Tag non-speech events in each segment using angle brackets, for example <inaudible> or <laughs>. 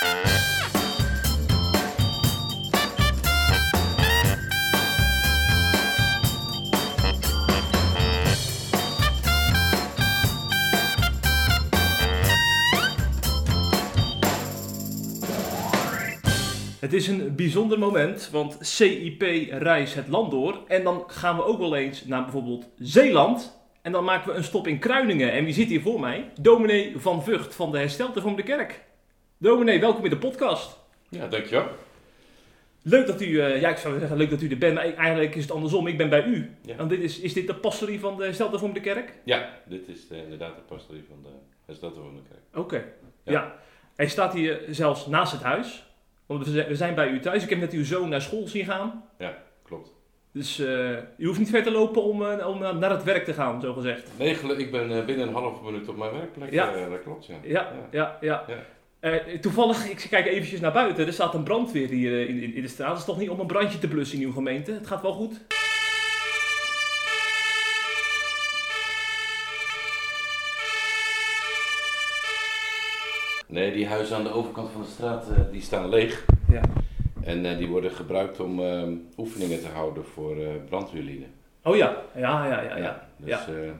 Het is een bijzonder moment, want CIP reist het land door. En dan gaan we ook wel eens naar bijvoorbeeld Zeeland. En dan maken we een stop in Kruiningen. En wie zit hier voor mij? Dominee van Vught van de Herstelte van de Kerk. Dominee, welkom in de podcast. Ja, dankjewel. Leuk dat u, eh, ja ik zou zeggen leuk dat u er bent, maar eigenlijk is het andersom, ik ben bij u. Ja. Want dit is, is dit de pastorie van de Herstelte van de Kerk? Ja, dit is de, inderdaad de pastorie van de Herstelte van de Kerk. Oké, ja. Ja. Hij staat hier zelfs naast het huis. Want we zijn- bij u thuis. Ik heb net uw zoon naar school zien gaan. Klopt. Dus eh, u hoeft niet ver te lopen om, eh, om naar het werk te gaan, zo gezegd. Nee, ik ben binnen een halve minuut op mijn werkplek. Ja. dat klopt, ja. Ja, ja, ja. Ja. Eh, toevallig, ik kijk eventjes naar buiten. Er staat een brandweer hier eh, in, in, in de straat. Het is toch niet om een brandje te blussen in uw gemeente? Het gaat wel goed? Nee, die huizen aan de overkant van de straat, eh, die staan leeg. Ja. En die worden gebruikt om eh, oefeningen te houden voor brandweerlieden. Oh ja, ja, ja, ja. ja. Dus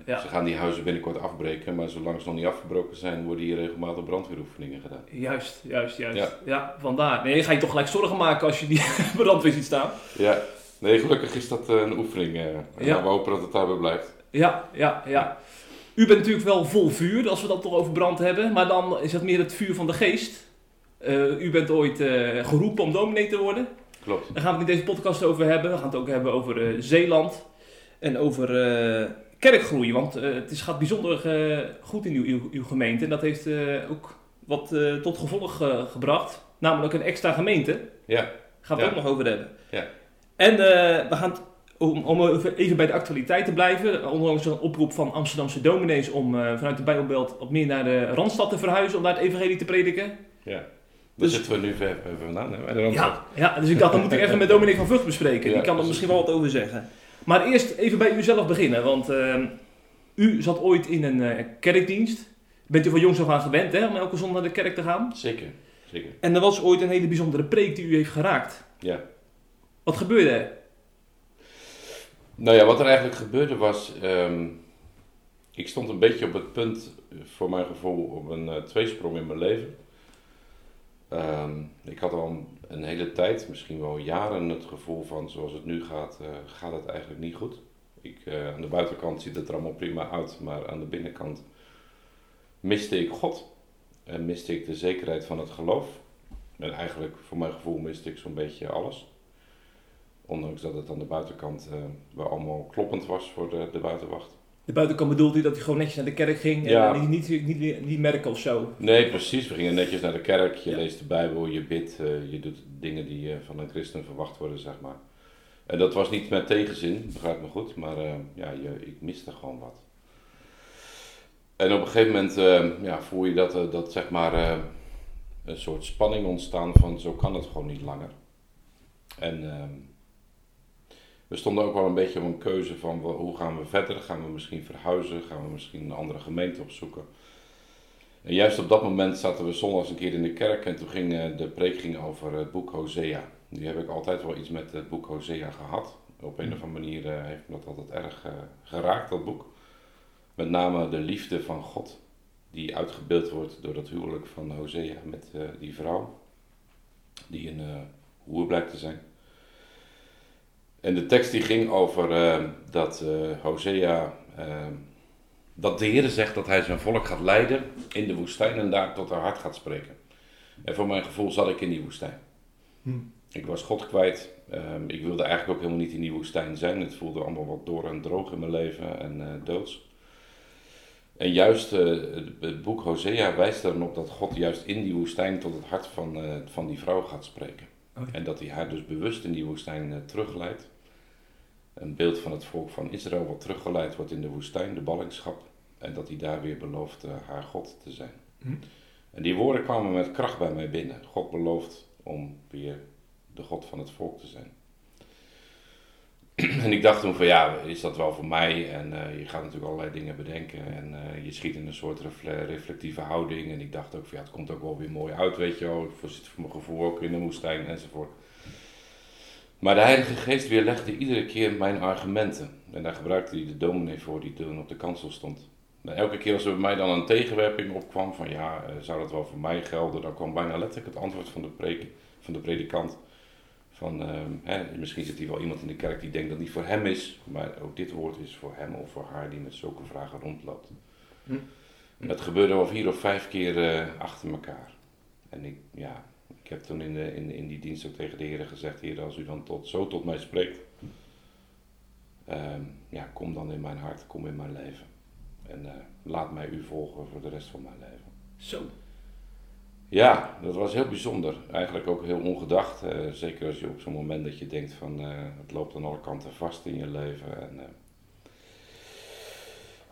eh, ze gaan die huizen binnenkort afbreken, maar zolang ze nog niet afgebroken zijn, worden hier regelmatig brandweeroefeningen gedaan. Juist, juist, juist. Ja. Vandaar. Nee, ga je toch gelijk zorgen maken als je die <laughs> brandweer ziet staan. Ja, nee, gelukkig is dat eh, een oefening. eh Ja. we hopen dat het daarbij blijft. Ja, ja, ja. U bent natuurlijk wel vol vuur, als we dat toch over brand hebben. Maar dan is het meer het vuur van de geest. U bent ooit geroepen om dominee te worden. Klopt. Daar gaan we het in deze podcast over hebben. We gaan het ook hebben over Zeeland en over eh, kerkgroei. Want eh, het is, gaat bijzonder eh, goed in uw, uw, uw gemeente. En dat heeft ook wat tot gevolg gebracht. Namelijk een extra gemeente. Ja, Gaan we Ja. ook nog over hebben. Ja. En we gaan, om, om even bij de actualiteit te blijven. Ondanks een oproep van Amsterdamse dominees om vanuit de Bijbelbelt wat meer naar de Randstad te verhuizen. Om daar het evangelie te prediken. ja. Daar Dus- zitten we nu ver, vandaan, hè? bij de Randstad. Ja, ja, dus ik dacht, dan moet ik even <laughs> met Dominique van Vught bespreken. Die kan er misschien wel wat over zeggen. Maar eerst even bij uzelf beginnen. Want ehm, u zat ooit in een eh, kerkdienst. Bent u van jongs af aan gewend hè, om elke zondag naar de kerk te gaan? Zeker, zeker. En er was ooit een hele bijzondere preek die u heeft geraakt. Ja. Wat gebeurde er? Nou ja, wat er eigenlijk gebeurde was, ehm, ik stond een beetje op het punt, eh, voor mijn gevoel, op een eh, tweesprong in mijn leven. Ehm, ik had al een, een hele tijd, misschien wel jaren, het gevoel van zoals het nu gaat, eh, gaat het eigenlijk niet goed. Ik, eh, aan de buitenkant ziet het er allemaal prima uit, maar aan de binnenkant miste ik God. En miste ik de zekerheid van het geloof. En eigenlijk, voor mijn gevoel, miste ik zo'n beetje alles. Ondanks dat het aan de buitenkant eh, wel allemaal kloppend was voor de, de buitenwacht. De buitenkant bedoelt u dat u gewoon netjes naar de kerk ging Ja. en niet, niet, niet, niet merken of zo? Nee, precies. We gingen netjes naar de kerk. Je Ja. leest de Bijbel, je bidt, eh, je doet dingen die eh, van een christen verwacht worden, zeg maar. En dat was niet met tegenzin, begrijp me goed, maar eh, ja, je, ik miste gewoon wat. En op een gegeven moment ja, voel je dat, dat zeg maar een soort spanning ontstaan van zo kan het gewoon niet langer. En ehm, we stonden ook wel een beetje op een keuze van hoe gaan we verder? Gaan we misschien verhuizen? Gaan we misschien een andere gemeente opzoeken? En juist op dat moment zaten we zondags een keer in de kerk en toen ging eh, de preek ging over het boek Hosea. Nu heb ik altijd wel iets met het boek Hosea gehad. Op een of andere manier eh, heeft me dat altijd erg eh, geraakt, dat boek. Met name de liefde van God, die uitgebeeld wordt door dat huwelijk van Hosea met eh, die vrouw, die een eh hoer blijkt te zijn. En de tekst die ging over eh, dat eh, Hosea, eh, dat de Heer zegt dat hij zijn volk gaat leiden in de woestijn en daar tot haar hart gaat spreken. En voor mijn gevoel zat ik in die woestijn. Hm. Ik was God kwijt. Ehm, ik wilde eigenlijk ook helemaal niet in die woestijn zijn. Het voelde allemaal wat door en droog in mijn leven en eh, doods. En juist eh, het, boek Hosea wijst er dan op dat God juist in die woestijn tot het hart van, van die vrouw gaat spreken. En dat hij haar dus bewust in die woestijn terugleidt. Een beeld van het volk van Israël wat teruggeleid wordt in de woestijn, de ballingschap. En dat hij daar weer belooft eh, haar God te zijn. Hm. En die woorden kwamen met kracht bij mij binnen. God belooft om weer de God van het volk te zijn. <clears throat> en ik dacht toen van ja, is dat wel voor mij? En eh, je gaat natuurlijk allerlei dingen bedenken en eh, je schiet in een soort refle- reflectieve houding. En ik dacht ook van ja, het komt ook wel weer mooi uit, weet je wel. Ik zit voor mijn gevoel ook in de woestijn enzovoort. Maar de Heilige Geest weerlegde iedere keer mijn argumenten. En daar gebruikte hij de dominee voor die toen op de kansel stond. En elke keer als er bij mij dan een tegenwerping opkwam van ja, eh, zou dat wel voor mij gelden? Dan kwam bijna letterlijk het antwoord van de, preek, van de predikant. Van, ehm, hè, misschien zit hier wel iemand in de kerk die denkt dat het niet voor hem is, maar ook dit woord is voor hem of voor haar die met zulke vragen rondloopt. Hm. En dat gebeurde wel vier of vijf keer eh, achter elkaar. En ik, ja, heb toen in, de, in, in die dienst ook tegen de Heer gezegd: Heer, als u dan tot, zo tot mij spreekt, ehm, ja, kom dan in mijn hart, kom in mijn leven. En eh, laat mij u volgen voor de rest van mijn leven. Zo. Ja, dat was heel bijzonder. Eigenlijk ook heel ongedacht. eh, zeker als je op zo'n moment dat je denkt van eh, het loopt aan alle kanten vast in je leven. En,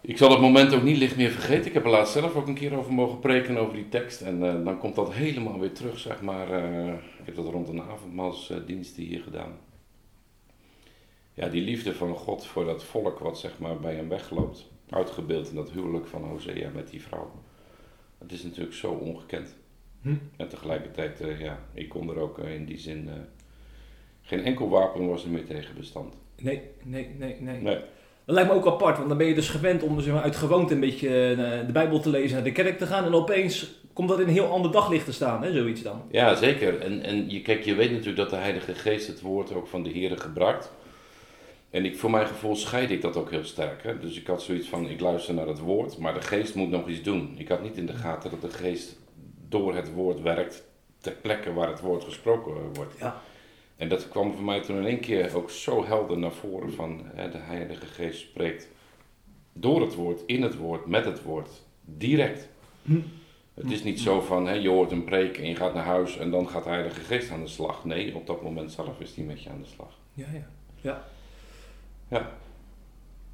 ik zal dat moment ook niet licht meer vergeten. Ik heb er laatst zelf ook een keer over mogen preken over die tekst. En eh, dan komt dat helemaal weer terug, zeg maar. eh, ik heb dat rond een avondmaalsdienst hier gedaan. Ja, die liefde van God voor dat volk wat zeg maar bij hem wegloopt. Uitgebeeld in dat huwelijk van Hosea met die vrouw. Het is natuurlijk zo ongekend. Hm. En tegelijkertijd, eh, ja, ik kon er ook in die zin. geen enkel wapen was er meer tegen bestand. Nee, nee, nee, nee. Nee. Dat lijkt me ook apart, want dan ben je dus gewend om zeg maar, uit gewoonte een beetje eh, de Bijbel te lezen, naar de kerk te gaan. En opeens komt dat in een heel ander daglicht te staan, hè, zoiets dan. Ja, zeker. En, en je, kijk, je weet natuurlijk dat de Heilige Geest het woord ook van de Heer gebruikt. En ik, voor mijn gevoel scheid ik dat ook heel sterk. Hè? Dus ik had zoiets van, ik luister naar het woord, maar de Geest moet nog iets doen. Ik had niet in de gaten dat de Geest door het woord werkt ter plekke waar het woord gesproken wordt. Ja. En dat kwam voor mij toen in één keer ook zo helder naar voren van hè, de Heilige Geest spreekt door het woord, in het woord, met het woord, direct. Hm. Het is niet zo van hè, je hoort een preek en je gaat naar huis en dan gaat de Heilige Geest aan de slag. Nee, op dat moment zelf is die met je aan de slag. Ja, ja. ja. Ja.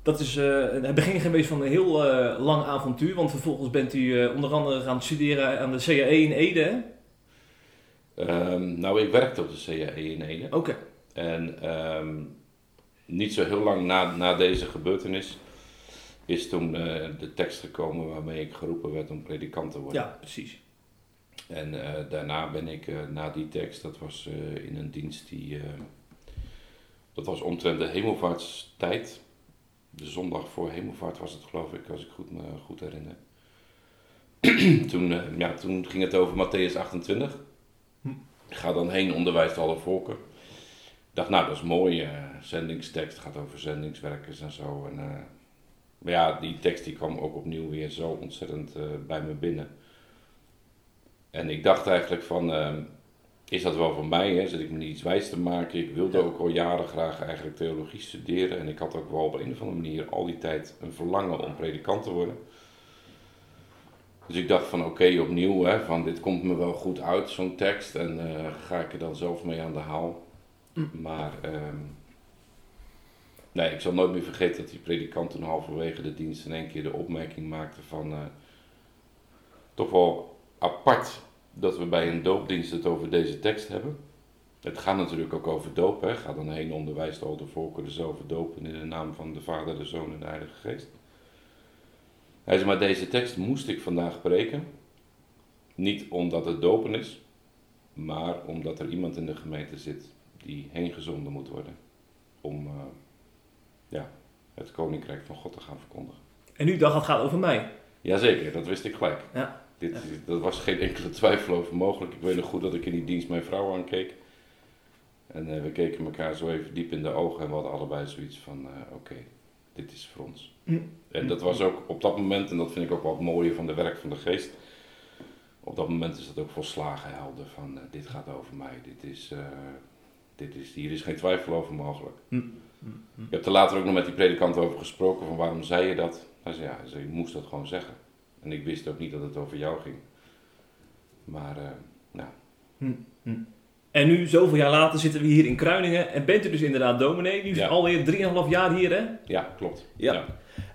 Dat is eh, het begin geweest van een heel eh, lang avontuur, want vervolgens bent u eh, onder andere gaan studeren aan de CAE in Ede. Ehm, nou, ik werkte op de CAE in Ede. Oké. En ehm, niet zo heel lang na, na deze gebeurtenis is toen eh, de tekst gekomen waarmee ik geroepen werd om predikant te worden. Ja, precies. En eh, daarna ben ik, eh, na die tekst, dat was in een dienst die. dat was omtrent de hemelvaartstijd. De zondag voor hemelvaart was het, geloof ik, als ik goed, me goed herinner. <clears throat> toen, ja, toen ging het over Matthäus 28. Ga dan heen, onderwijst alle volken. Ik dacht, nou, dat is mooi. eh, zendingstekst gaat over zendingswerkers en zo. En, eh, maar ja, die tekst die kwam ook opnieuw weer zo ontzettend eh, bij me binnen. En ik dacht eigenlijk van, ehm, is dat wel voor mij? Hè? Zit ik me niet iets wijs te maken? Ik wilde Ja. ook al jaren graag eigenlijk theologie studeren. En ik had ook wel op een of andere manier al die tijd een verlangen om predikant te worden. Dus ik dacht van oké, opnieuw, hè, van dit komt me wel goed uit, zo'n tekst. En eh, ga ik er dan zelf mee aan de haal. Mm. Maar ehm, nee, ik zal nooit meer vergeten dat die predikant toen halverwege de dienst in één keer de opmerking maakte van... eh, toch wel apart dat we bij een doopdienst het over deze tekst hebben. Het gaat natuurlijk ook over doop. Hè. Ga dan heen, onderwijst al de volken dezelfde dopen in de naam van de Vader, de Zoon en de Heilige Geest. Hij zei, maar deze tekst moest ik vandaag preken. Niet omdat het dopen is, maar omdat er iemand in de gemeente zit die heen gezonden moet worden. Om eh, ja, het koninkrijk van God te gaan verkondigen. En u dacht, het gaat over mij. Jazeker, dat wist ik gelijk. Ja. Dit, Ja. Dat was geen enkele <laughs> twijfel over mogelijk. Ik weet nog goed dat ik in die dienst mijn vrouw aankeek. En eh, we keken elkaar zo even diep in de ogen en we hadden allebei zoiets van, eh, oké, dit is voor ons. En dat was ook op dat moment, en dat vind ik ook wel het mooie van de werk van de geest. Op dat moment is dat ook volslagen helder van, eh, dit gaat over mij. Dit is, eh, dit is, hier is geen twijfel over mogelijk. Hm. Hm. Ik heb er later ook nog met die predikant over gesproken, van waarom zei je dat? Hij zei, ja, hij zei, je moest dat gewoon zeggen. En ik wist ook niet dat het over jou ging. Maar, nou. En nu, zoveel jaar later, zitten we hier in Kruiningen en bent u dus inderdaad dominee. Nu Ja. alweer 3,5 jaar hier, hè? ja, klopt. Ja. ja.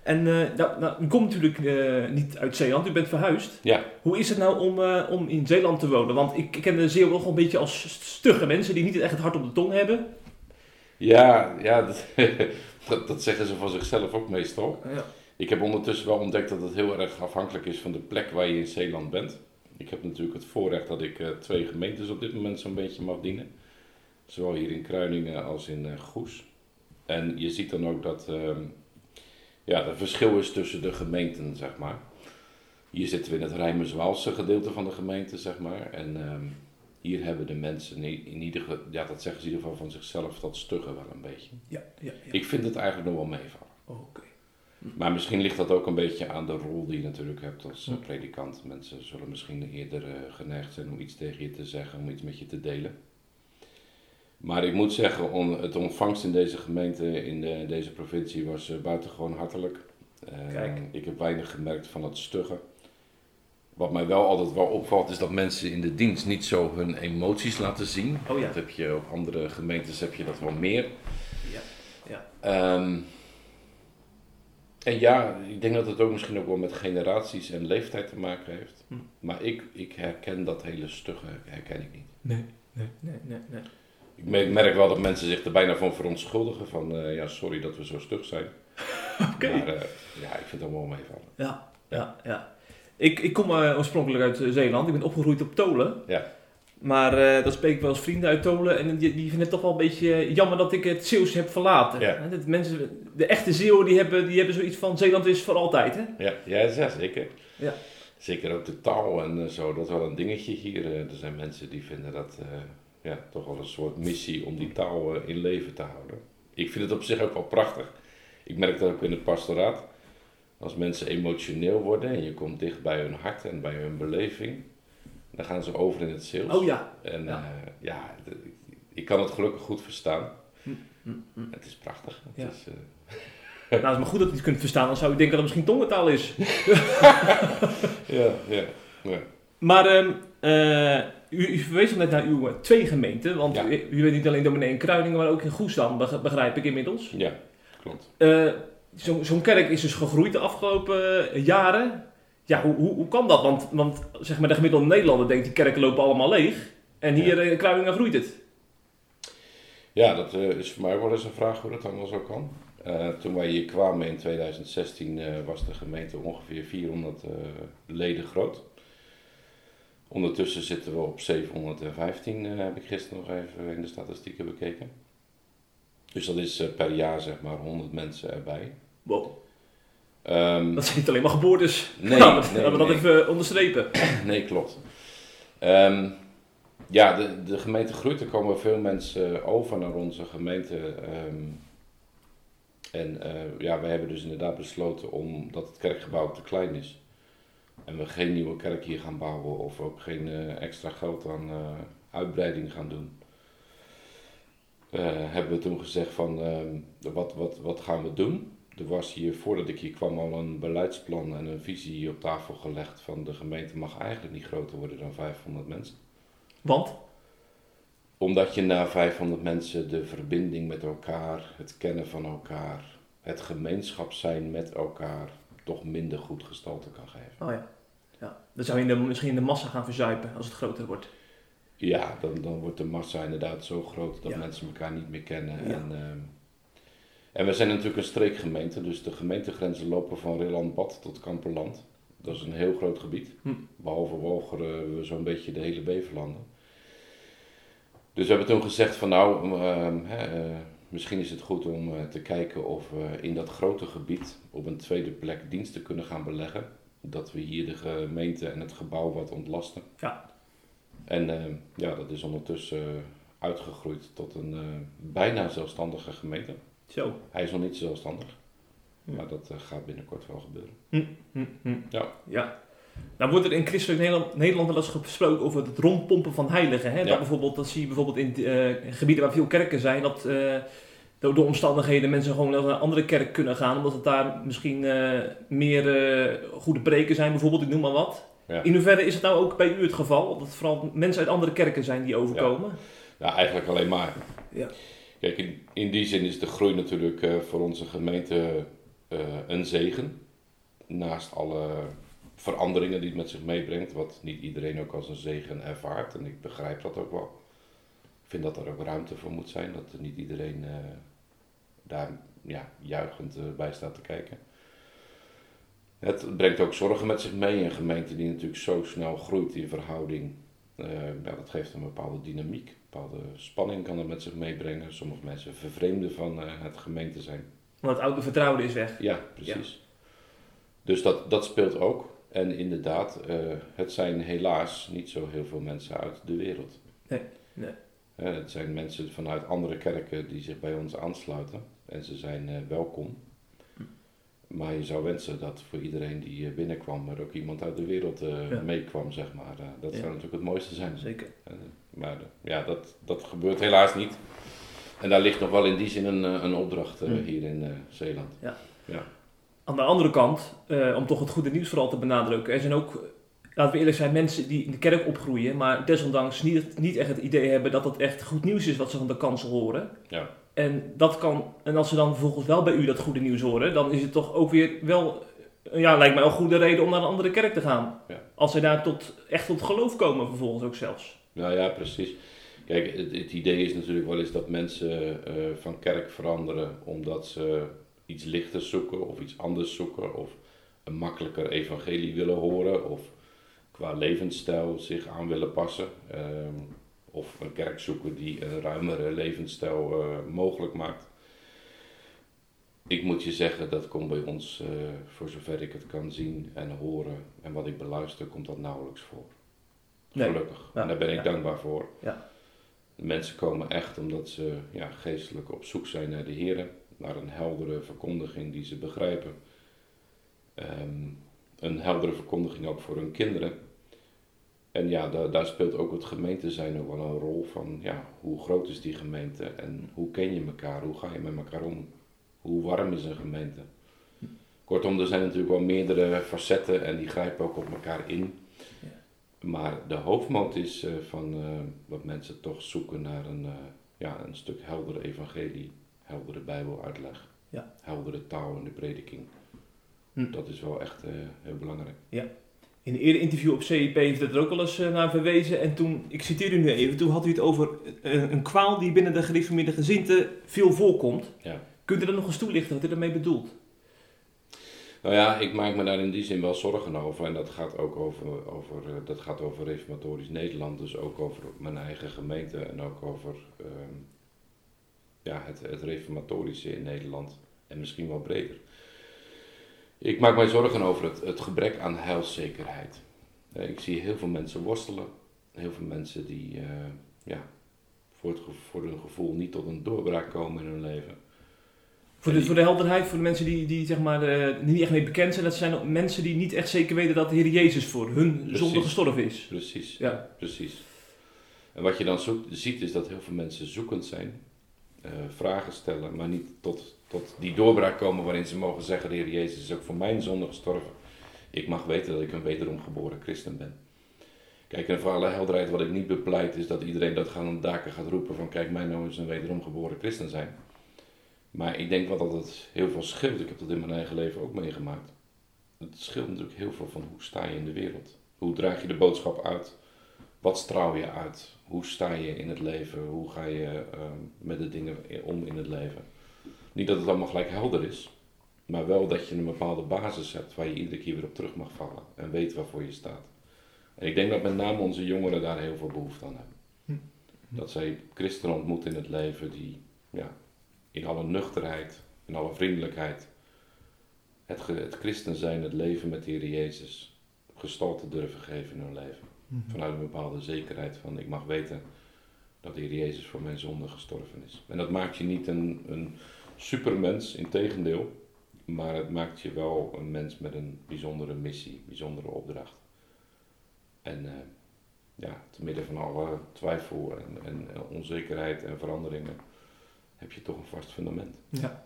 En eh, nou, u komt natuurlijk eh, niet uit Zeeland, u bent verhuisd. Ja. Hoe is het nou om, eh, om in Zeeland te wonen? Want ik, ik ken de Zeeuwen nog een beetje als stugge mensen die niet echt het hart op de tong hebben. Ja, ja <laughs> dat, dat, dat zeggen ze van zichzelf ook meestal. Ja. Ik heb ondertussen wel ontdekt dat het heel erg afhankelijk is van de plek waar je in Zeeland bent. Ik heb natuurlijk het voorrecht dat ik twee gemeentes op dit moment zo'n beetje mag dienen. Zowel hier in Kruiningen als in Goes. En je ziet dan ook dat ehm, ja, er verschil is tussen de gemeenten, zeg maar. Hier zitten we in het Rijmerswaalse gedeelte van de gemeente, zeg maar. En ehm, hier hebben de mensen in, in ieder geval, ja, dat zeggen ze in ieder geval van zichzelf, dat stuggen wel een beetje. Ja, ja, ja. Ik vind het eigenlijk nog wel meevallen. Oké. Maar misschien ligt dat ook een beetje aan de rol die je natuurlijk hebt als eh, predikant. Mensen zullen misschien eerder eh, geneigd zijn om iets tegen je te zeggen, om iets met je te delen. Maar ik moet zeggen, on, het ontvangst in deze gemeente, in de, deze provincie, was eh, buitengewoon hartelijk. Eh, Kijk. Ik heb weinig gemerkt van het stuggen. Wat mij wel altijd wel opvalt, is dat mensen in de dienst niet zo hun emoties laten zien. Oh ja. Dat heb je op andere gemeentes heb je dat wel meer. Ja. Ja. Ehm, en ja, ik denk dat het ook misschien ook wel met generaties en leeftijd te maken heeft. Hm. Maar ik, ik herken dat hele stugge herken ik niet. Nee, nee, nee, nee. nee. Ik merk, wel dat mensen zich er bijna van verontschuldigen. Van eh, ja, sorry dat we zo stug zijn. <laughs> Oké. Maar eh, ja, ik vind het allemaal meevallen. Ja, ja, ja. Ik, ik kom eh, oorspronkelijk uit Zeeland. Ik ben opgegroeid op Tolen. Ja. Maar dan spreek ik wel eens vrienden uit Tolen. En die, die vinden het toch wel een beetje jammer dat ik het Zeeuws heb verlaten. Ja. Dat mensen, de echte Zeeuwen die hebben, die hebben zoiets van Zeeland is voor altijd. Hè? Ja, ja, ja zeker. Ja. Zeker ook de taal en zo, dat is wel een dingetje hier. Er zijn mensen die vinden dat ja, toch wel een soort missie om die taal eh, in leven te houden. Ik vind het op zich ook wel prachtig. Ik merk dat ook in het pastoraat. Als mensen emotioneel worden en je komt dicht bij hun hart en bij hun beleving, dan gaan ze over in het Zeeuws. Oh ja. En Ja. ja, ja ik kan het gelukkig goed verstaan. Hm, hm, hm. Het is prachtig. Het Ja. is, eh, <laughs> Nou, het is maar goed dat je het kunt verstaan. Dan zou je denken dat het misschien tongentaal is. <laughs> ja, ja, ja. Maar eh, u, u verwees al net naar uw eh, twee gemeenten. Want Ja. u, u bent niet alleen dominee in Kruiningen, maar ook in Goes dan, beg- begrijp ik inmiddels. ja klopt. Eh, zo- Zo'n kerk is dus gegroeid de afgelopen eh, jaren. Ja, hoe, hoe, hoe kan dat? Want, want zeg maar, de gemiddelde Nederlander denkt die kerken lopen allemaal leeg. En hier in Kruiningen groeit het. Ja, dat is voor mij ook wel eens een vraag hoe dat allemaal zo kan. Toen wij hier kwamen in 2016 eh, was de gemeente ongeveer 400 eh, leden groot. Ondertussen zitten we op 715, eh, heb ik gisteren nog even in de statistieken bekeken. Dus dat is eh, per jaar zeg maar 100 mensen erbij. Wow, Ehm, dat zijn niet alleen maar geboortes. Nee, Laten we- nee, laten we dat nee. even onderstrepen. <clears throat> Nee, klopt. Ehm, ja, de, de gemeente groeit. Er komen veel mensen over naar onze gemeente. ehm, en eh, ja, wij hebben dus inderdaad besloten omdat het kerkgebouw te klein is. En we geen nieuwe kerk hier gaan bouwen of ook geen eh, extra geld aan eh, uitbreiding gaan doen. eh, hebben we toen gezegd van wat, wat, wat gaan we doen? Er was hier, voordat ik hier kwam, al een beleidsplan en een visie op tafel gelegd van de gemeente mag eigenlijk niet groter worden dan 500 mensen. Want? Omdat je na 500 mensen de verbinding met elkaar, het kennen van elkaar, het gemeenschap zijn met elkaar toch minder goed gestalte kan geven. Oh ja. Ja. Dan zou je in de, misschien in de massa gaan verzuipen als het groter wordt. Ja, dan, dan wordt de massa inderdaad zo groot dat Ja. mensen elkaar niet meer kennen. Ja. En, ehm, en we zijn natuurlijk een streekgemeente, dus de gemeentegrenzen lopen van Rilland-Bad tot Kamperland. Dat is een heel groot gebied. Hm. Behalve Wolgeren, we zo'n beetje de hele Beverlanden. Dus we hebben toen gezegd van nou, ehm, eh, misschien is het goed om eh, te kijken of we in dat grote gebied op een tweede plek diensten kunnen gaan beleggen. Dat we hier de gemeente en het gebouw wat ontlasten. Ja. En ehm, ja, dat is ondertussen eh, uitgegroeid tot een eh, bijna zelfstandige gemeente. Zo. Hij is nog niet zelfstandig, Hm. maar dat eh, gaat binnenkort wel gebeuren. Hm, hm, hm. Ja. ja. Nou wordt er in christelijk Nederland, Nederland wel eens gesproken over het rondpompen van heiligen. Hè? Ja. Dat, bijvoorbeeld, dat zie je bijvoorbeeld in eh, gebieden waar veel kerken zijn. Dat eh, door de omstandigheden mensen gewoon naar een andere kerk kunnen gaan. Omdat het daar misschien eh, meer eh, goede preken zijn bijvoorbeeld. Ik noem maar wat. Ja. In hoeverre is het nou ook bij u het geval? Dat het vooral mensen uit andere kerken zijn die overkomen? Ja, eigenlijk alleen maar. Ja. Kijk, in, in die zin is de groei natuurlijk eh, voor onze gemeente een zegen. Naast alle veranderingen die het met zich meebrengt, wat niet iedereen ook als een zegen ervaart. En ik begrijp dat ook wel. vind dat er ook ruimte voor moet zijn, dat er niet iedereen daar ja, juichend eh, bij staat te kijken. Het brengt ook zorgen met zich mee. Een gemeente die natuurlijk zo snel groeit in verhouding, eh, ja, dat geeft een bepaalde dynamiek. Een bepaalde spanning kan dat met zich meebrengen. Sommige mensen vervreemden van eh, het gemeente zijn. Want het oude vertrouwen is weg. Ja, precies. Dus dat, dat speelt ook. En inderdaad, eh, het zijn helaas niet zo heel veel mensen uit de wereld. Nee, nee. Het zijn mensen vanuit andere kerken die zich bij ons aansluiten. En ze zijn eh, welkom. Maar je zou wensen dat voor iedereen die eh, binnenkwam er ook iemand uit de wereld eh, Ja. meekwam, zeg maar. Dat Ja. zou natuurlijk het mooiste zijn. Zeker. Maar ja, dat, dat gebeurt helaas niet. En daar ligt nog wel in die zin een, een opdracht Hmm. hier in Zeeland. Aan de andere kant, om toch het goede nieuws vooral te benadrukken, er zijn ook, laten we eerlijk zijn, mensen die in de kerk opgroeien, maar desondanks niet, niet echt het idee hebben dat het echt goed nieuws is wat ze van de kansel horen. Ja. En, dat kan, en als ze dan vervolgens wel bij u dat goede nieuws horen, dan is het toch ook weer wel, eh, ja, lijkt mij een goede reden om naar een andere kerk te gaan. Ja. Als zij daar tot, echt tot geloof komen vervolgens ook zelfs. Nou ja, precies. Kijk, het, het idee is natuurlijk wel eens dat mensen eh, van kerk veranderen omdat ze iets lichter zoeken of iets anders zoeken of een makkelijker evangelie willen horen of qua levensstijl zich aan willen passen. Ehm, of een kerk zoeken die een ruimere levensstijl eh, mogelijk maakt. Ik moet je zeggen, dat komt bij ons, eh, voor zover ik het kan zien en horen en wat ik beluister, komt dat nauwelijks voor. Nee. Gelukkig. Ja, En daar ben ik ja. dankbaar voor. Ja. Mensen komen echt omdat ze ja, geestelijk op zoek zijn naar de Heer, naar een heldere verkondiging die ze begrijpen. Ehm, een heldere verkondiging ook voor hun kinderen. En ja, daar, daar speelt ook het gemeente zijn ook wel een rol van, ja, hoe groot is die gemeente en hoe ken je elkaar, hoe ga je met elkaar om, hoe warm is een gemeente. Kortom, er zijn natuurlijk wel meerdere facetten en die grijpen ook op elkaar in. Maar de hoofdmoot is eh, van eh, dat mensen toch zoeken naar een, eh, ja, een stuk heldere evangelie, heldere bijbeluitleg, Ja. heldere taal in de prediking. Hm. Dat is wel echt eh, heel belangrijk. In een eerder interview op CIP heeft het er ook al eens eh, naar verwezen. En toen, ik citeer u nu even, toen had u het over eh, een kwaal die binnen de gereformeerde gezinte veel voorkomt. Ja. Kunt u dat nog eens toelichten wat u daarmee bedoelt? Nou ja, ik maak me daar in die zin wel zorgen over. En dat gaat ook over, over, eh, dat gaat over Reformatorisch Nederland, dus ook over mijn eigen gemeente en ook over ehm, ja, het, het Reformatorische in Nederland en misschien wel breder. Ik maak mij zorgen over het, het gebrek aan heilszekerheid. Eh, Ik zie heel veel mensen worstelen, heel veel mensen die eh, ja, voor, het, voor hun gevoel niet tot een doorbraak komen in hun leven. Voor de, voor de helderheid, voor de mensen die, die zeg maar, eh, niet echt mee bekend zijn, dat zijn mensen die niet echt zeker weten dat de Heer Jezus voor hun Precies. zonde gestorven is. Precies. Ja. Precies. En wat je dan zoekt, ziet is dat heel veel mensen zoekend zijn, vragen stellen, maar niet tot, tot die doorbraak komen waarin ze mogen zeggen: De Heer Jezus is ook voor mijn zonde gestorven. Ik mag weten dat ik een wederom geboren christen ben. Kijk, en voor alle helderheid, wat ik niet bepleit, is dat iedereen dat gaan daken gaat roepen: van kijk, mij nou eens een wederom geboren christen zijn. Maar ik denk wel dat het heel veel scheelt. Ik heb dat in mijn eigen leven ook meegemaakt. Het scheelt natuurlijk heel veel van hoe sta je in de wereld. Hoe draag je de boodschap uit? Wat straal je uit? Hoe sta je in het leven? Hoe ga je ehm, met de dingen om in het leven? Niet dat het allemaal gelijk helder is, maar wel dat je een bepaalde basis hebt waar je iedere keer weer op terug mag vallen en weet waarvoor je staat. En ik denk dat met name onze jongeren daar heel veel behoefte aan hebben. Hm. Dat zij christenen ontmoeten in het leven die ja, in alle nuchterheid, in alle vriendelijkheid, het, het christen zijn, het leven met de Heer Jezus, gestalte durven geven in hun leven. Vanuit een bepaalde zekerheid van ik mag weten dat de Heer Jezus voor mijn zonde gestorven is. En dat maakt je niet een, een supermens, in tegendeel, maar het maakt je wel een mens met een bijzondere missie, bijzondere opdracht. En eh, ja, te midden van alle twijfel en, en onzekerheid en veranderingen heb je toch een vast fundament. Ja.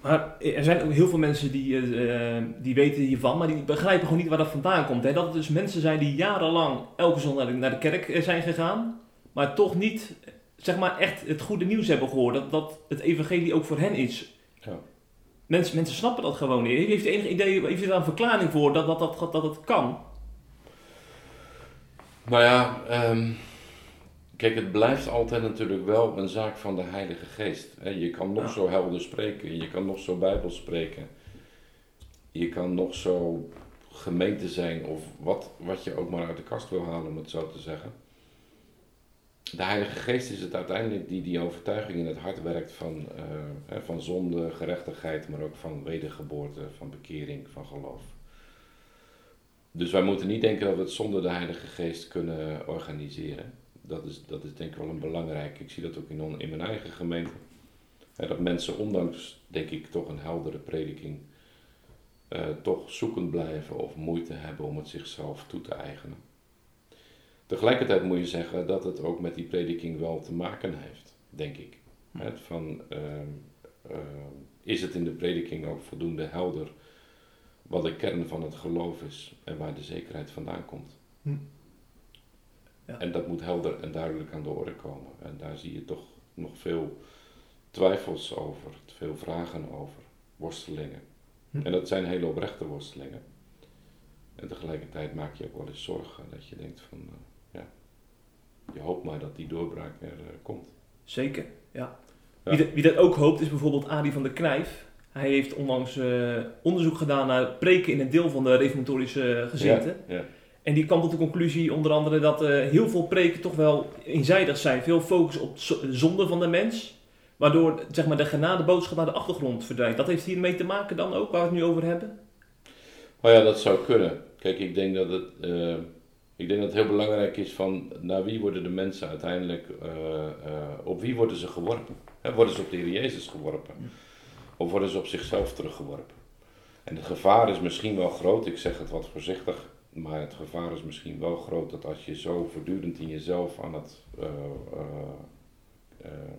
Maar er zijn ook heel veel mensen die, eh, die weten hiervan, maar die begrijpen gewoon niet waar dat vandaan komt. Hè? Dat het dus mensen zijn die jarenlang elke zondag naar de, kerk eh, zijn gegaan, maar toch niet zeg maar, echt het goede nieuws hebben gehoord. Dat, dat het evangelie ook voor hen is. Ja. Mensen, mensen snappen dat gewoon niet. Heeft u enig idee, heeft u daar een verklaring voor dat, dat, dat, dat het kan? Nou ja, ehm, Kijk, het blijft altijd natuurlijk wel een zaak van de Heilige Geest. Je kan nog Ja. zo helder spreken, je kan nog zo Bijbel spreken, je kan nog zo gemeente zijn of wat, wat je ook maar uit de kast wil halen, om het zo te zeggen. De Heilige Geest is het uiteindelijk die die overtuiging in het hart werkt van, eh, van zonde, gerechtigheid, maar ook van wedergeboorte, van bekering, van geloof. Dus wij moeten niet denken dat we het zonder de Heilige Geest kunnen organiseren. Dat is, dat is denk ik wel een belangrijk. Ik zie dat ook in, on- in mijn eigen gemeente. Hè, dat mensen ondanks, denk ik, toch een heldere prediking, eh, toch zoekend blijven of moeite hebben om het zichzelf toe te eigenen. Tegelijkertijd moet je zeggen dat het ook met die prediking wel te maken heeft, denk ik. Hè, van, ehm, ehm, is het in de prediking ook voldoende helder wat de kern van het geloof is en waar de zekerheid vandaan komt? Hm. Ja. En dat moet helder en duidelijk aan de orde komen. En daar zie je toch nog veel twijfels over, veel vragen over, worstelingen. Hm. En dat zijn hele oprechte worstelingen. En tegelijkertijd maak je ook wel eens zorgen dat je denkt van, eh, je hoopt maar dat die doorbraak er eh, komt. Zeker, ja. Ja. Wie, dat, wie dat ook hoopt is bijvoorbeeld Adi van der Knijf. Hij heeft onlangs eh, onderzoek gedaan naar preken in een deel van de reformatorische gezinten. Ja, ja. En die kwam tot de conclusie onder andere dat eh, heel veel preken toch wel eenzijdig zijn. Veel focus op zo- zonde van de mens. Waardoor zeg maar, de genadeboodschap naar de achtergrond verdwijnt. Dat heeft hiermee te maken dan ook, waar we het nu over hebben? Oh ja, dat zou kunnen. Kijk, ik denk dat het, eh, ik denk dat het heel belangrijk is van naar wie worden de mensen uiteindelijk, eh, eh, op wie worden ze geworpen? Worden ze op de Heer Jezus geworpen? Of worden ze op zichzelf teruggeworpen? En het gevaar is misschien wel groot, ik zeg het wat voorzichtig, maar het gevaar is misschien wel groot dat als je zo voortdurend in jezelf aan het, eh,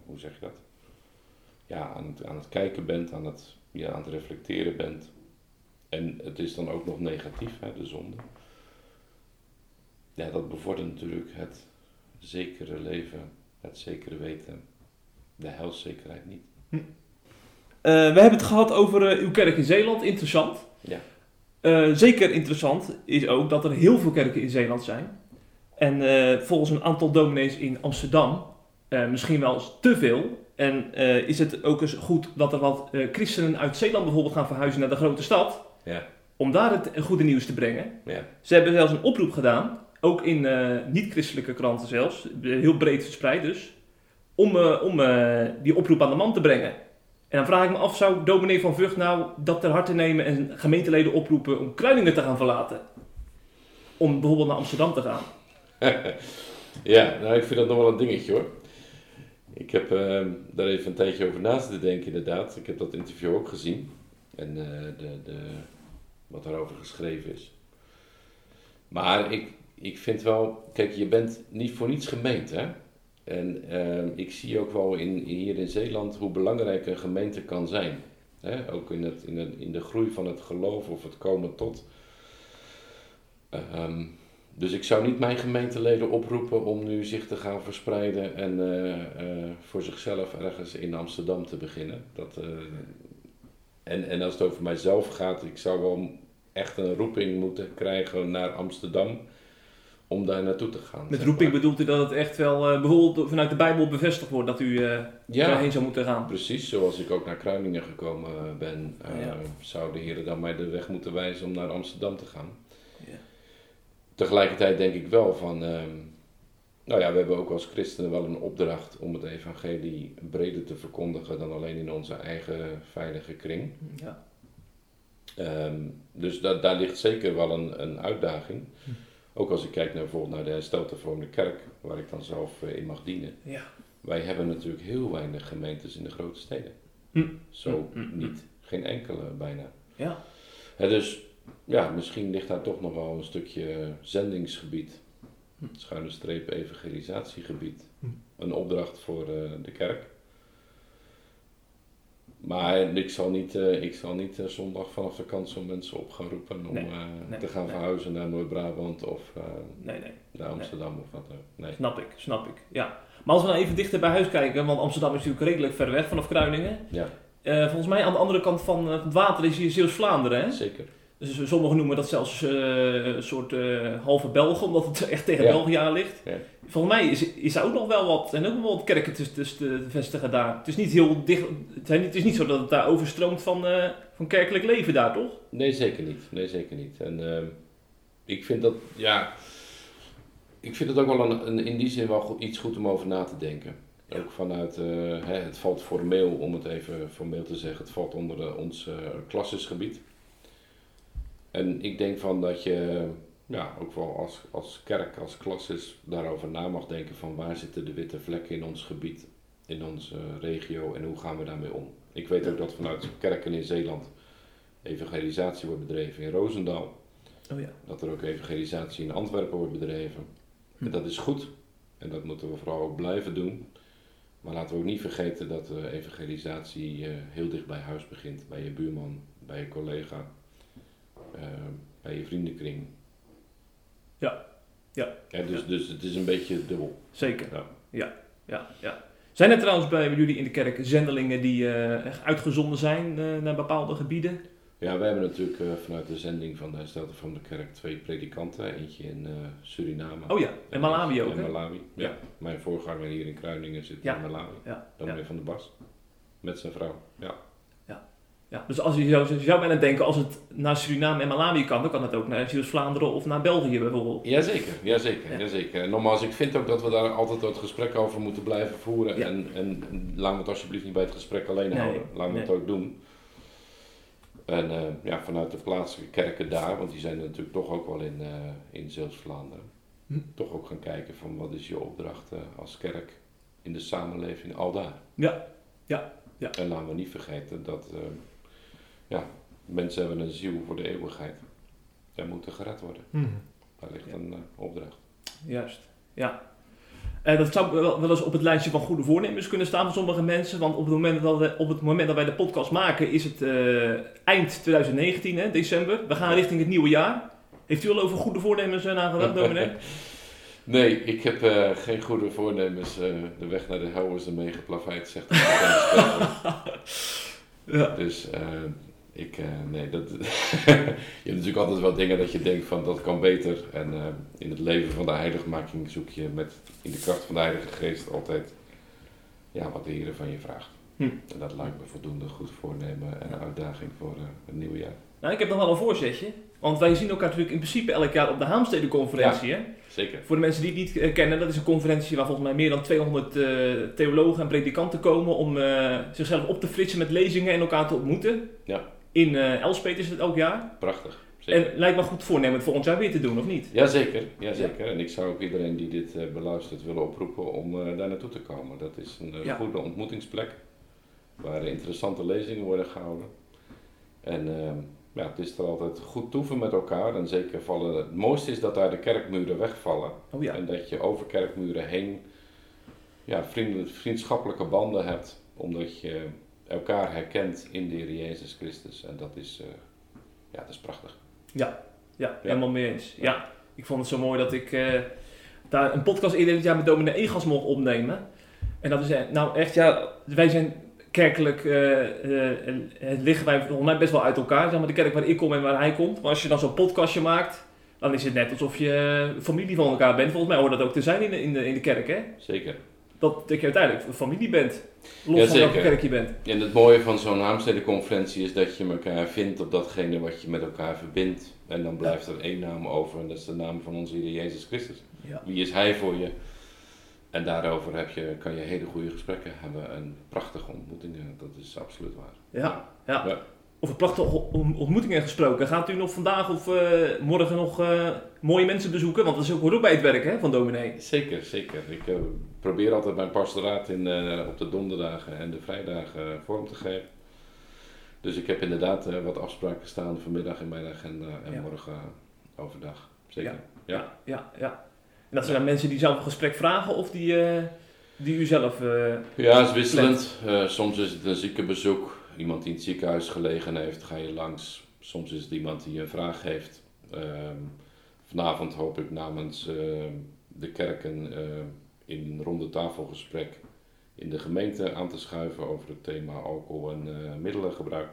hoe zeg je dat? Ja, aan het, aan het kijken bent, aan het, ja, aan het reflecteren bent. En het is dan ook nog negatief, hè, de zonde. Ja, dat bevordert natuurlijk het zekere leven, het zekere weten, de heilszekerheid niet. Eh, we hebben het gehad over eh, uw kerk in Zeeland. Interessant. Ja. Eh, zeker interessant is ook dat er heel veel kerken in Zeeland zijn. En volgens een aantal dominees in Amsterdam misschien wel eens te veel. En is het ook eens goed dat er wat christenen uit Zeeland bijvoorbeeld gaan verhuizen naar de grote stad. Ja. Om daar het goede nieuws te brengen. Ja. Ze hebben zelfs een oproep gedaan. Ook in eh, niet-christelijke kranten zelfs. eh, Heel breed verspreid dus. Om, eh, om die oproep aan de man te brengen. En dan vraag ik me af, zou dominee van Vught nou dat ter harte nemen en gemeenteleden oproepen om Kruiningen te gaan verlaten? Om bijvoorbeeld naar Amsterdam te gaan. <laughs> ja, nou ik vind dat nog wel een dingetje hoor. Ik heb eh, daar even een tijdje over na te denken inderdaad. Ik heb dat interview ook gezien. En de, de, wat daarover geschreven is. Maar ik, ik vind wel, kijk je bent niet voor niets gemeend hè. En eh, ik zie ook wel in, hier in Zeeland hoe belangrijk een gemeente kan zijn. Hè? Ook in, het, in, het, in de groei van het geloof of het komen tot. Ehm, dus ik zou niet mijn gemeenteleden oproepen om nu zich te gaan verspreiden en eh, eh, voor zichzelf ergens in Amsterdam te beginnen. Dat, eh, en, en als het over mijzelf gaat, ik zou wel echt een roeping moeten krijgen naar Amsterdam om daar naartoe te gaan. Met roeping maar. bedoelt u dat het echt wel eh, bijvoorbeeld vanuit de Bijbel bevestigd wordt dat u Ja, daarheen zou moeten gaan? precies. Zoals ik ook naar Kruiningen gekomen ben, eh, Ja. zou de heren dan mij de weg moeten wijzen om naar Amsterdam te gaan. Ja. Tegelijkertijd denk ik wel van, ehm, nou ja, we hebben ook als christenen wel een opdracht om het evangelie breder te verkondigen dan alleen in onze eigen veilige kring. Ja. Ehm, dus da daar ligt zeker wel een, een uitdaging. Hm. Ook als ik kijk naar, bijvoorbeeld naar de hersteld hervormde kerk, waar ik dan zelf eh, in mag dienen. Ja. Wij hebben natuurlijk heel weinig gemeentes in de grote steden. Hm. Zo Hm, hm, hm. niet. Geen enkele bijna. Ja. Dus ja, misschien ligt daar toch nog wel een stukje zendingsgebied. Hm. Schuine streep evangelisatiegebied. Hm. Een opdracht voor eh, de kerk. Maar ik zal niet, eh, ik zal niet eh, zondag vanaf de kant zo mensen op gaan roepen om Nee, eh, nee, te gaan nee. verhuizen naar Noord-Brabant of Nee, nee. naar Amsterdam of wat ook. Nee. Snap ik, snap ik. Ja. Maar als we nou even dichter bij huis kijken, want Amsterdam is natuurlijk redelijk ver weg vanaf Kruiningen. Ja, volgens mij aan de andere kant van het water is hier Zeeuws-Vlaanderen. Hè? zeker. Dus sommigen noemen dat zelfs eh, een soort eh, halve Belgen, omdat het echt tegen Ja. België aan ligt. Ja. Volgens mij is, is er ook nog wel wat, en ook nog wel wat kerken tussen tussen te vestigen daar. Het is niet heel dicht, het is niet- het is niet zo dat het daar overstroomt van, eh, van kerkelijk leven daar, toch? Nee, zeker niet. Nee, zeker niet. En ehm, ik vind dat, ja, ik vind het ook wel een, een- in die zin wel goed- iets goed om over na te denken. Ook vanuit, hè, het valt formeel, om het even formeel te zeggen, het valt onder de, ons eh klassisgebied. En ik denk van dat je, ja, ook wel als, als kerk, als klassis, daarover na mag denken van waar zitten de witte vlekken in ons gebied, in onze regio en hoe gaan we daarmee om. Ik weet ook dat vanuit kerken in Zeeland evangelisatie wordt bedreven in Roosendaal. Oh ja. Dat er ook evangelisatie in Antwerpen wordt bedreven. Hm. En dat is goed. En dat moeten we vooral ook blijven doen. Maar laten we ook niet vergeten dat de evangelisatie eh, heel dicht bij huis begint. Bij je buurman, bij je collega, eh, bij je vriendenkring. Ja. Ja. dus, Ja. dus het is een beetje dubbel. Zeker. Ja. Ja, ja. Zijn er trouwens bij jullie in de kerk zendelingen die eh, echt uitgezonden zijn eh, naar bepaalde gebieden? Ja, we hebben natuurlijk eh, vanuit de zending van de Herstelde van de Kerk twee predikanten. Eentje in eh, Suriname. Oh ja, en Malawi ook, En? Malawi, ja. Mijn voorganger hier in Kruiningen zit in Malawi. Ja, Dominee ja. van der Bas. Met zijn vrouw. Ja. Ja, dus als je zou, je zou bijna denken, als het naar Suriname en Malawi kan, dan kan het ook naar Zeeuws-Vlaanderen of naar België bijvoorbeeld. Jazeker, jazeker, Ja. jazeker. En nogmaals, ik vind ook dat we daar altijd het gesprek over moeten blijven voeren. Ja. En, en laten we het alsjeblieft niet bij het gesprek alleen Nee, houden. Laten we het ook doen. En eh, ja, vanuit de plaatselijke kerken daar, want die zijn er natuurlijk toch ook wel in, eh in Zeeuws-Vlaanderen. Hm. Toch ook gaan kijken van wat is je opdracht eh, als kerk in de samenleving al daar. Ja, ja, ja. En laten we niet vergeten dat ja, mensen hebben een ziel voor de eeuwigheid. Zij moeten gered worden. Daar ligt Ja. een eh, opdracht. Juist, ja. En dat zou wel, wel eens op het lijstje van goede voornemens kunnen staan voor sommige mensen. Want op het moment dat, we, op het moment dat wij de podcast maken is het eh, eind 2019, hè, december. We gaan richting het nieuwe jaar. Heeft u al over goede voornemens uh, nagedacht, <laughs> dominee? Nee, ik heb eh, geen goede voornemens. eh, de weg naar de hel is ermee geplaveid, zegt de. <laughs> Ja. Dus eh, ik, eh, nee, dat, <laughs> je hebt natuurlijk altijd wel dingen dat je denkt van dat kan beter. En eh, in het leven van de heiligmaking zoek je met, in de kracht van de Heilige Geest altijd ja, wat de Heer van je vraagt. Hm. En dat lijkt me voldoende goed voornemen en uitdaging voor eh, het nieuwe jaar. Nou, ik heb nog wel een voorzetje. Want wij zien elkaar natuurlijk in principe elk jaar op de Haamstede-conferentie. hè? Zeker. Voor de mensen die het niet kennen, dat is een conferentie waar volgens mij meer dan 200 eh, theologen en predikanten komen om zichzelf op te fritsen met lezingen en elkaar te ontmoeten. Ja. In eh Elspet is het elk jaar. Prachtig. Zeker. En lijkt me goed voornemen het volgend jaar weer te doen, of niet? Jazeker, jazeker. En ik zou ook iedereen die dit eh, beluistert willen oproepen om eh, daar naartoe te komen. Dat is een Ja. goede ontmoetingsplek waar interessante lezingen worden gehouden. En ehm, ja, het is er altijd goed toeven met elkaar. En zeker vallen. Het mooiste is dat daar de kerkmuren wegvallen. Oh ja. En dat je over kerkmuren heen ja, vriendelijk- vriendschappelijke banden hebt. Omdat je elkaar herkent in de Heer Jezus Christus. En dat is, eh, ja, dat is prachtig. Ja, ja, helemaal mee eens. Ja, ik vond het zo mooi dat ik eh, daar een podcast eerder dit jaar met dominee Egas mocht opnemen. En dat is eh, nou echt, ja, wij zijn kerkelijk, eh, liggen wij volgens mij best wel uit elkaar. Zeg maar de kerk waar ik kom en waar hij komt. Maar als je dan zo'n podcastje maakt, dan is het net alsof je familie van elkaar bent. Volgens mij hoort dat ook te zijn in de, in de, in de kerk, hè? Zeker. Dat, dat je uiteindelijk een familie bent. Los Ja, van welke kerk je bent. En het mooie van zo'n Haamstede-conferentie is dat je elkaar vindt op datgene wat je met elkaar verbindt. En dan blijft er één naam over en dat is de naam van onze Heer Jezus Christus. Ja. Wie is Hij voor je? En daarover heb je, kan je hele goede gesprekken hebben en prachtige ontmoetingen. Dat is absoluut waar. Ja, ja. Ja. Over prachtige on- ontmoetingen gesproken. Gaat u nog vandaag of eh, morgen nog eh, mooie mensen bezoeken? Want dat is ook, hoort ook bij het werk hè, van dominee. Zeker, zeker. Ik eh, probeer altijd mijn pastoraat in, op de donderdagen en de vrijdagen vorm te geven. Dus ik heb inderdaad wat afspraken staan vanmiddag in mijn agenda en Ja. morgen overdag. Zeker. Ja, ja, ja. En dat zijn dan mensen die zelf een gesprek vragen of die, die u zelf... Ja, het is wisselend. Soms is het een ziekenbezoek. Iemand die in het ziekenhuis gelegen heeft, ga je langs. Soms is het iemand die een vraag heeft. Ehm, vanavond hoop ik namens eh, de kerken eh, in een ronde tafelgesprek in de gemeente aan te schuiven over het thema alcohol en eh, middelengebruik.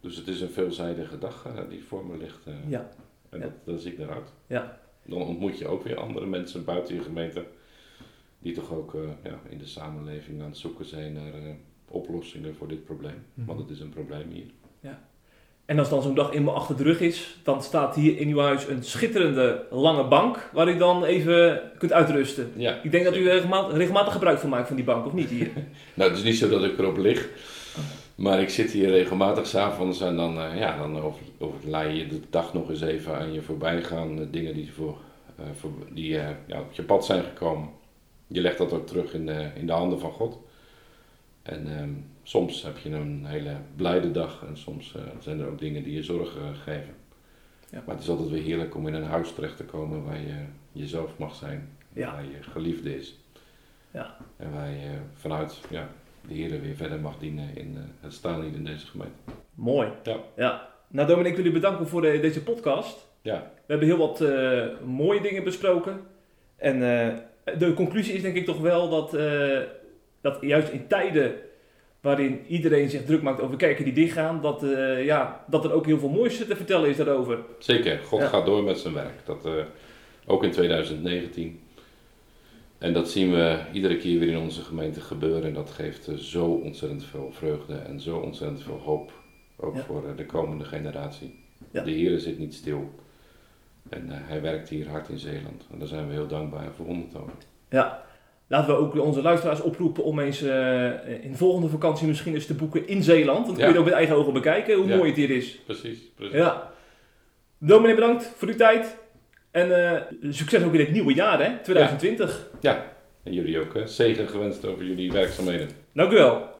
Dus het is een veelzijdige dag eh, die voor me ligt. Ja. En Ja. dat, zie ik eruit. Ja. Dan ontmoet je ook weer andere mensen buiten je gemeente. Die toch ook ja, in de samenleving aan het zoeken zijn naar oplossingen voor dit probleem. Mhm. Want het is een probleem hier. En als dan zo'n dag eenmaal achter de rug is, dan staat hier in uw huis een schitterende lange bank waar u dan even kunt uitrusten. Ja, Ik denk dat u regelmatig, regelmatig gebruik van maakt van die bank, of niet hier? <laughs> Nou, het is niet zo dat ik erop lig. Maar ik zit hier regelmatig s'avonds en dan, eh, ja, dan over, overlaai je de dag nog eens even aan je voorbij gaan. eh, dingen die, voor, eh, voor, die ja, op je pad zijn gekomen. Je legt dat ook terug in de, in de handen van God. En ehm, soms heb je een hele blijde dag en soms eh, zijn er ook dingen die je zorgen eh, geven. Ja. Maar het is altijd weer heerlijk om in een huis terecht te komen waar je jezelf mag zijn. Ja. Waar je geliefde is. Ja. En waar je vanuit ja, de Heer weer verder mag dienen in eh, het staan hier in deze gemeente. Mooi. Ja. ja. Nou, Dominic, ik wil u bedanken voor de- deze podcast. Ja, We hebben heel wat mooie dingen besproken. En de conclusie is denk ik toch wel dat, dat juist in tijden waarin iedereen zich druk maakt over kerken die dichtgaan, dat, eh, ja, dat er ook heel veel moois te vertellen is daarover. zeker. God Ja. gaat door met zijn werk. Dat, eh, ook in 2019. En dat zien we iedere keer weer in onze gemeente gebeuren. En dat geeft eh, zo ontzettend veel vreugde en zo ontzettend veel hoop. Ook Ja. voor de komende generatie. Ja. De Heer zit niet stil. En hij werkt hier hard in Zeeland. En daar zijn we heel dankbaar en verwonderd over. Ja. Laten we ook onze luisteraars oproepen om eens eh, in de volgende vakantie misschien eens te boeken in Zeeland. Dan kun je Ja. het ook met eigen ogen bekijken hoe Ja. mooi het hier is. Precies, precies. Ja. Dominee, bedankt voor uw tijd. En eh, succes ook in het nieuwe jaar, hè? 2020. En jullie ook, hè? Zegen gewenst over jullie werkzaamheden. Dank u wel.